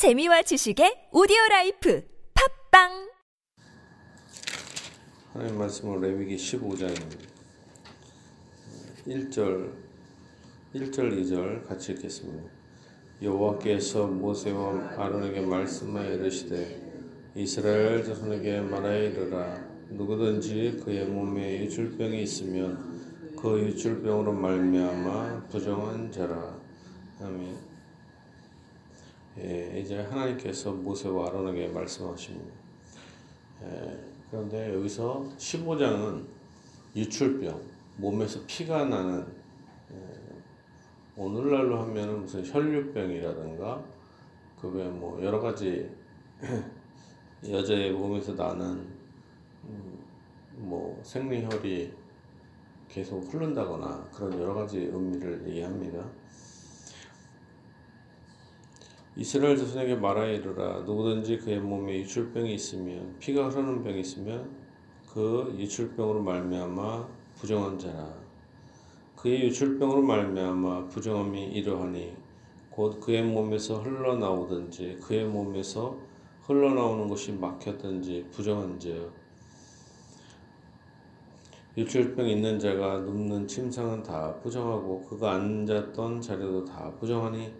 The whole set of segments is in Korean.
재미와 지식의 오디오 라이프 팟빵 하나님 말씀은 레위기 15장입니다. 1절 1절 2절 같이 읽겠습니다. 여호와께서 모세와 아론에게 말씀하여 이르시되 이스라엘 자손에게 말하여 이르라 누구든지 그의 몸에 유출병이 있으면 그 유출병으로 말미암아 부정한 자라 아멘. 예, 이제 하나님께서 모세와 아론에게 말씀하십니다. 예, 그런데 여기서 15장은 유출병, 몸에서 피가 나는 예, 오늘날로 하면 무슨 혈류병이라든가 그 외에 뭐 여러 가지 여자의 몸에서 나는 음, 뭐 생리혈이 계속 흐른다거나 그런 여러 가지 의미를 얘기합니다. 이스라엘 자손에게 말하여 이르라. 누구든지 그의 몸에 유출병이 있으면 피가 흐르는 병이 있으면 그 유출병으로 말미암아 부정한 자라. 그의 유출병으로 말미암아 부정함이 이러하니 곧 그의 몸에서 흘러나오든지 그의 몸에서 흘러나오는 것이 막혔든지 부정한 자. 유출병 있는 자가 눕는 침상은 다 부정하고 그가 앉았던 자리도 다 부정하니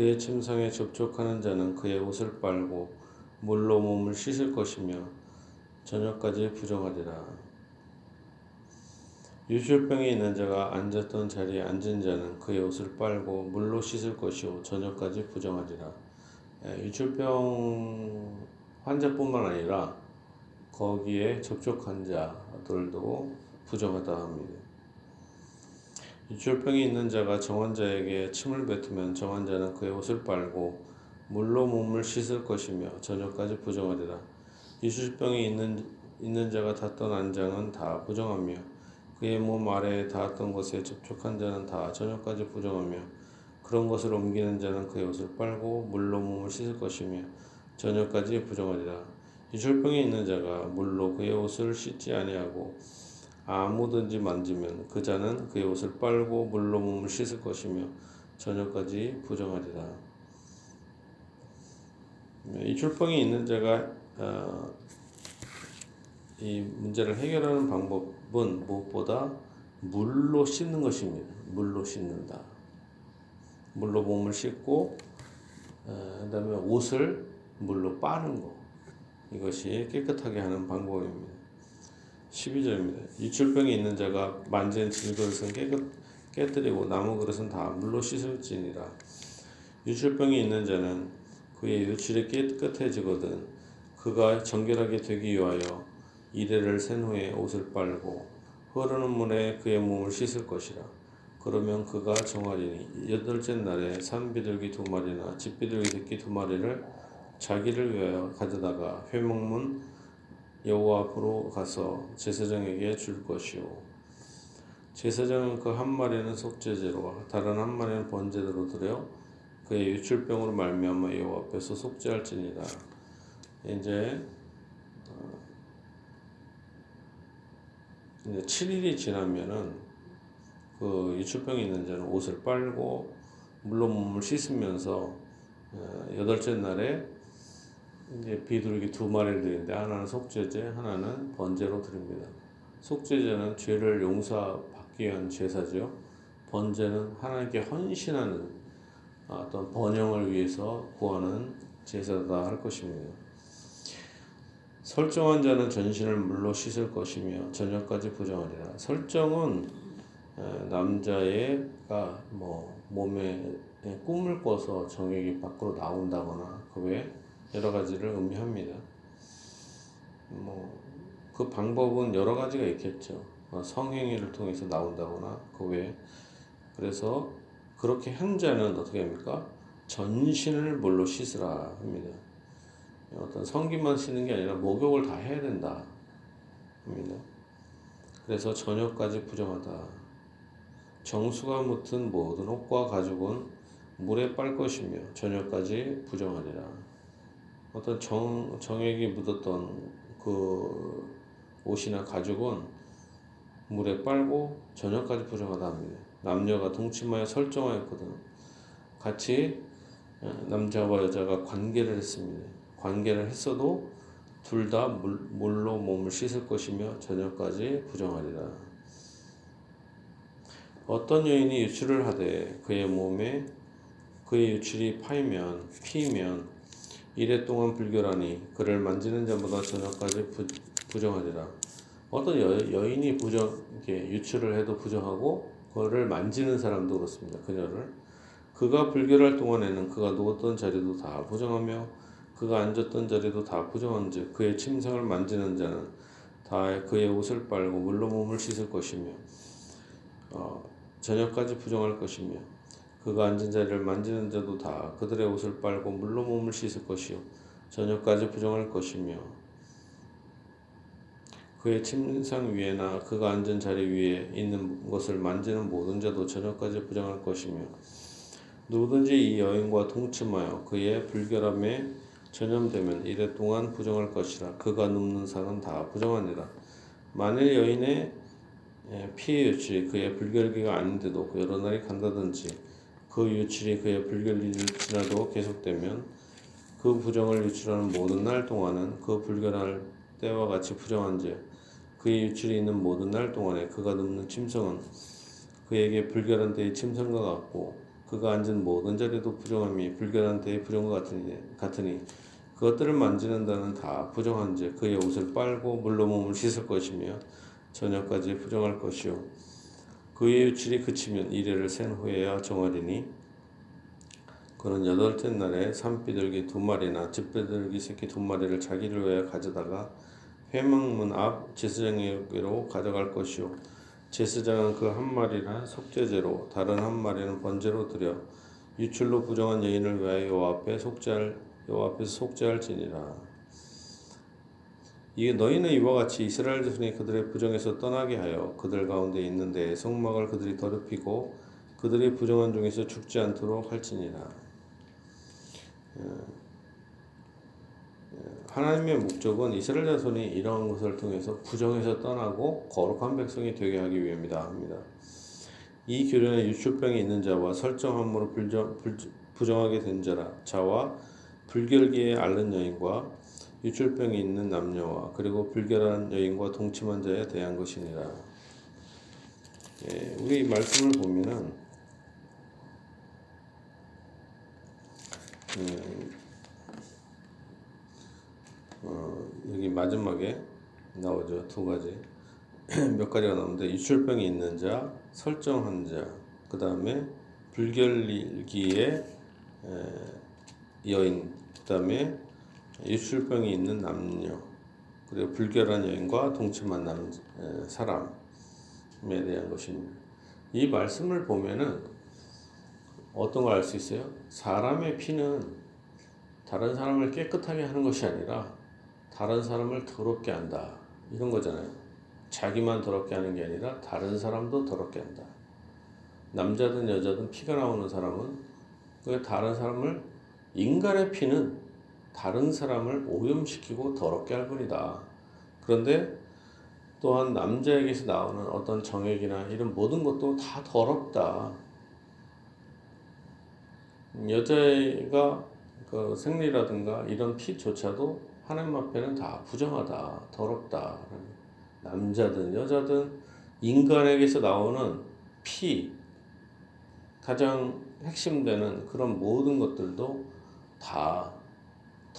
그의 침상에 접촉하는 자는 그의 옷을 빨고 물로 몸을 씻을 것이며 저녁까지 부정하리라. 유출병이 있는 자가 앉았던 자리에 앉은 자는 그의 옷을 빨고 물로 씻을 것이요 저녁까지 부정하리라. 예, 유출병 환자뿐만 아니라 거기에 접촉한 자들도 부정하다 합니다. 유출병이 있는 자가 정환자에게 침을 뱉으면 정환자는 그의 옷을 빨고 물로 몸을 씻을 것이며 저녁까지 부정하리라. 유출병이 있는 있는 자가 닿던 안장은 다 부정하며 그의 몸 아래에 닿았던 것에 접촉한 자는 다 저녁까지 부정하며 그런 것을 옮기는 자는 그의 옷을 빨고 물로 몸을 씻을 것이며 저녁까지 부정하리라. 유출병이 있는 자가 물로 그의 옷을 씻지 아니하고 아무든지 만지면 그 자는 그의 옷을 빨고 물로 몸을 씻을 것이며 저녁까지 부정하리라. 이 출병이 있는 자가 어, 이 문제를 해결하는 방법은 무엇보다 물로 씻는 것입니다. 물로 씻는다. 물로 몸을 씻고 어, 그다음에 옷을 물로 빠는 거 이것이 깨끗하게 하는 방법입니다. 12절입니다. 유출병이 있는 자가 만진 질그릇은 깨끗, 깨뜨리고 나무 그릇은 다 물로 씻을지니라. 유출병이 있는 자는 그의 유출이 깨끗해지거든 그가 정결하게 되기 위하여 이래를 센 후에 옷을 빨고 흐르는 물에 그의 몸을 씻을 것이라. 그러면 그가 정하리니 여덟째 날에 산비둘기 두 마리나 집비둘기 새끼 두 마리를 자기를 위하여 가져다가 회목문 여호와 앞으로 가서 제사장에게 줄 것이요 제사장은 그 한 마리는 속죄제로 다른 한 마리는 번제대로 드려 그의 유출병으로 말미암아 여호와 앞에서 속죄할지니라. 이제 어, 이제 7일이 지나면은 그 유출병이 있는 자는 옷을 빨고 물로 몸을 씻으면서 어, 여덟째 날에 이제 비둘기 두 마리를 드리는데 하나는 속죄제, 하나는 번제로 드립니다. 속죄제는 죄를 용서받기 위한 제사죠. 번제는 하나님께 헌신하는 어떤 번영을 위해서 구하는 제사다 할 것입니다. 설정한 자는 전신을 물로 씻을 것이며 저녁까지 부정하리라. 설정은 남자애가 뭐 몸에 꿈을 꿔서 정액이 밖으로 나온다거나 그 외에 여러 가지를 의미합니다. 뭐, 그 방법은 여러 가지가 있겠죠. 어, 성행위를 통해서 나온다거나, 그 외에. 그래서 그렇게 한 자는 어떻게 합니까? 전신을 물로 씻으라 합니다. 어떤 성기만 씻는 게 아니라 목욕을 다 해야 된다. 합니다. 그래서 저녁까지 부정하다. 정수가 묻은 모든 옷과 가죽은 물에 빨 것이며 저녁까지 부정하리라. 어떤 정, 정액이 묻었던 그 옷이나 가죽은 물에 빨고 저녁까지 부정하다 합니다. 남녀가 동침하여 설정하였거든. 같이 어, 남자와 여자가 관계를 했습니다. 관계를 했어도 둘 다 물로 몸을 씻을 것이며 저녁까지 부정하리라. 어떤 여인이 유출을 하되 그의 몸에 그의 유출이 파이면 피면 이래 동안 불결하니 그를 만지는 자보다 저녁까지 부, 부정하리라. 어떤 여, 여인이 부정 이렇게 유출을 해도 부정하고 그를 만지는 사람도 그렇습니다. 그녀를 그가 불결할 동안에는 그가 누웠던 자리도 다 부정하며 그가 앉았던 자리도 다 부정한즉 그의 침상을 만지는 자는 다 그의 옷을 빨고 물로 몸을 씻을 것이며 어, 저녁까지 부정할 것이며 그가 앉은 자리를 만지는 자도 다 그들의 옷을 빨고 물로 몸을 씻을 것이요 저녁까지 부정할 것이며 그의 침상 위에나 그가 앉은 자리 위에 있는 것을 만지는 모든 자도 저녁까지 부정할 것이며 누구든지 이 여인과 동침하여 그의 불결함에 전염되면 이래 동안 부정할 것이라 그가 눕는 상은 다 부정하니라. 만일 여인의 피해 유출이 그의 불결기가 아닌데도 여러 날이 간다든지 그 유출이 그의 불결기를 지나도 계속되면 그 부정을 유출하는 모든 날 동안은 그 불결할 때와 같이 부정한즉 그의 유출이 있는 모든 날 동안에 그가 눕는 침성은 그에게 불결한 때의 침성과 같고 그가 앉은 모든 자리도 부정함이 불결한 때의 부정과 같으니, 같으니 그것들을 만지는 다는 다 부정한즉 그의 옷을 빨고 물로 몸을 씻을 것이며 저녁까지 부정할 것이요 그의 유출이 그치면 이래를 센 후에야 정하리니 그는 여덟째 날에 산비둘기 두 마리나 집비둘기 새끼 두 마리를 자기를 위해 가져다가 회막문 앞 제사장에게로 가져갈 것이요. 제사장은 그 한 마리는 속죄제로 다른 한 마리는 번제로 드려 유출로 부정한 여인을 위하여 여호와 앞에 속죄할 여호와 앞에서 속죄할지니라 이게 너희는 이와 같이 이스라엘 자손이 그들의 부정에서 떠나게 하여 그들 가운데 있는데 성막을 그들이 더럽히고 그들이 부정한 중에서 죽지 않도록 할지니라. 어, 어, 하나님의 목적은 이스라엘 자손이 이러한 것을 통해서 부정에서 떠나고 거룩한 백성이 되게 하기 위함이다 합니다. 이 교련에 유출병이 있는 자와 설정함으로 불정, 부정하게 된 자라 자와 불결기에 앓는 여인과 유출병이 있는 남녀와 그리고 불결한 여인과 동침한 자에 대한 것이니라. 예, 우리 말씀을 보면은 음, 어, 여기 마지막에 나오죠 두 가지 몇 가지가 나오는데 유출병이 있는 자, 설정한 자, 그 다음에 불결기의 여인, 그 다음에 유출병이 있는 남녀 그리고 불결한 여인과 동침한 남 사람에 대한 것입니다. 이 말씀을 보면은 어떤 걸 알 수 있어요? 사람의 피는 다른 사람을 깨끗하게 하는 것이 아니라 다른 사람을 더럽게 한다 이런 거잖아요. 자기만 더럽게 하는 게 아니라 다른 사람도 더럽게 한다. 남자든 여자든 피가 나오는 사람은 그 다른 사람을 인간의 피는 다른 사람을 오염시키고 더럽게 할 뿐이다. 그런데 또한 남자에게서 나오는 어떤 정액이나 이런 모든 것도 다 더럽다. 여자가 그 생리라든가 이런 피조차도 하나님 앞에는 다 부정하다, 더럽다. 남자든 여자든 인간에게서 나오는 피, 가장 핵심되는 그런 모든 것들도 다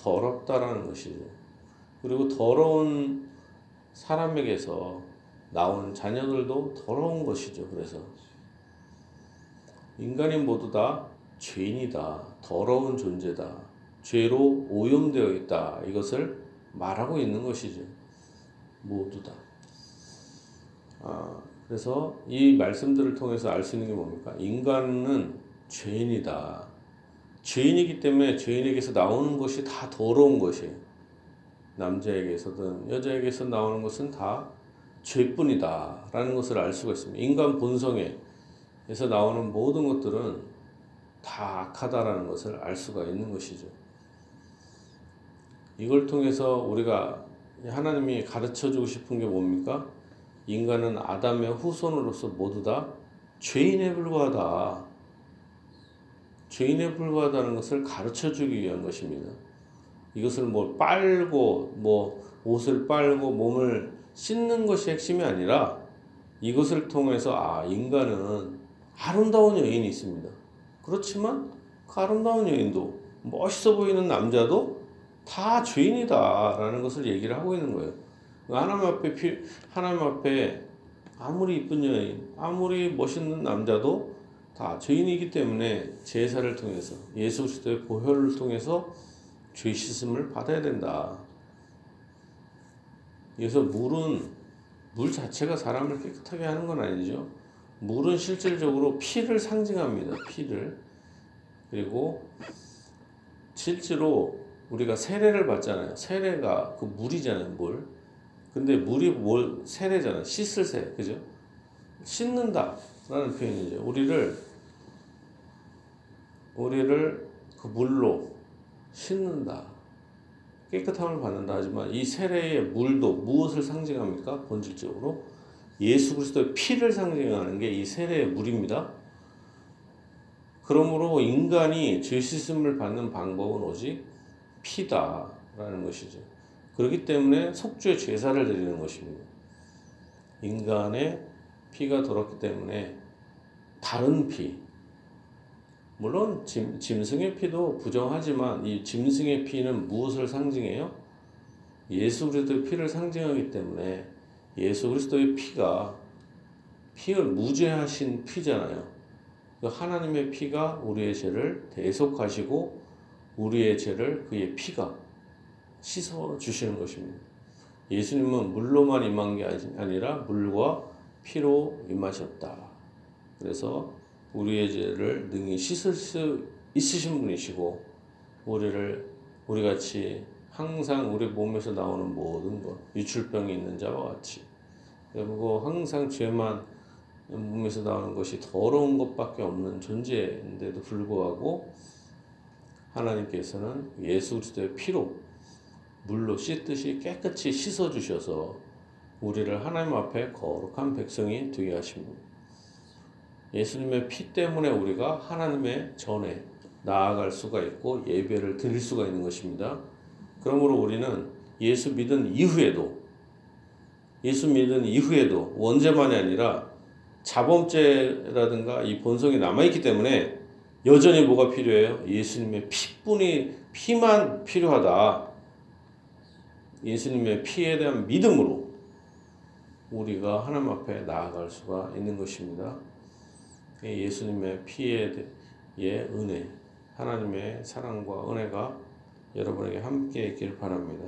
더럽다라는 것이죠. 그리고 더러운 사람에게서 나온 자녀들도 더러운 것이죠. 그래서 인간이 모두 다 죄인이다. 더러운 존재다. 죄로 오염되어 있다. 이것을 말하고 있는 것이죠. 모두 다. 아, 그래서 이 말씀들을 통해서 알 수 있는 게 뭡니까? 인간은 죄인이다. 죄인이기 때문에 죄인에게서 나오는 것이 다 더러운 것이에요. 남자에게서든 여자에게서 나오는 것은 다 죄뿐이다. 라는 것을 알 수가 있습니다. 인간 본성에서 나오는 모든 것들은 다 악하다라는 것을 알 수가 있는 것이죠. 이걸 통해서 우리가 하나님이 가르쳐 주고 싶은 게 뭡니까? 인간은 아담의 후손으로서 모두 다 죄인에 불과하다. 죄인에 불과하다는 것을 가르쳐 주기 위한 것입니다. 이것을 뭐 빨고 뭐 옷을 빨고 몸을 씻는 것이 핵심이 아니라 이것을 통해서 아 인간은 아름다운 여인이 있습니다. 그렇지만 그 아름다운 여인도 멋있어 보이는 남자도 다 죄인이다라는 것을 얘기를 하고 있는 거예요. 하나님 앞에 피, 하나님 앞에 아무리 이쁜 여인, 아무리 멋있는 남자도 다 죄인이기 때문에 제사를 통해서 예수 그리스도의 보혈을 통해서 죄 씻음을 받아야 된다. 그래서 물은 물 자체가 사람을 깨끗하게 하는 건 아니죠. 물은 실질적으로 피를 상징합니다. 피를. 그리고 실제로 우리가 세례를 받잖아요. 세례가 그 물이잖아요, 물. 근데 물이 뭘 세례잖아요. 씻을 세, 그죠? 씻는다라는 표현이죠. 우리를 우리를 그 물로 씻는다. 깨끗함을 받는다 하지만 이 세례의 물도 무엇을 상징합니까? 본질적으로 예수 그리스도의 피를 상징하는 게 이 세례의 물입니다. 그러므로 인간이 죄 씻음을 받는 방법은 오직 피다라는 것이죠. 그렇기 때문에 속죄 제사를 드리는 것입니다. 인간의 피가 돌았기 때문에 다른 피, 물론 짐, 짐승의 피도 부정하지만 이 짐승의 피는 무엇을 상징해요? 예수 그리스도의 피를 상징하기 때문에 예수 그리스도의 피가 피를 무죄하신 피잖아요. 그 하나님의 피가 우리의 죄를 대속하시고 우리의 죄를 그의 피가 씻어 주시는 것입니다. 예수님은 물로만 임한 게 아니라 물과 피로 임하셨다. 그래서 우리의 죄를 능히 씻을 수 있으신 분이시고 우리를 우리 같이 항상 우리 몸에서 나오는 모든 것 유출병이 있는 자와 같이 그리고 항상 죄만 몸에서 나오는 것이 더러운 것밖에 없는 존재인데도 불구하고 하나님께서는 예수 그리스도의 피로 물로 씻듯이 깨끗이 씻어 주셔서 우리를 하나님 앞에 거룩한 백성이 되게 하십니다. 예수님의 피 때문에 우리가 하나님의 전에 나아갈 수가 있고 예배를 드릴 수가 있는 것입니다. 그러므로 우리는 예수 믿은 이후에도 예수 믿은 이후에도 원죄만이 아니라 자범죄라든가 이 본성이 남아있기 때문에 여전히 뭐가 필요해요? 예수님의 피뿐이 피만 필요하다. 예수님의 피에 대한 믿음으로 우리가 하나님 앞에 나아갈 수가 있는 것입니다. 예수님의 피의 은혜, 하나님의 사랑과 은혜가 여러분에게 함께 있길 바랍니다.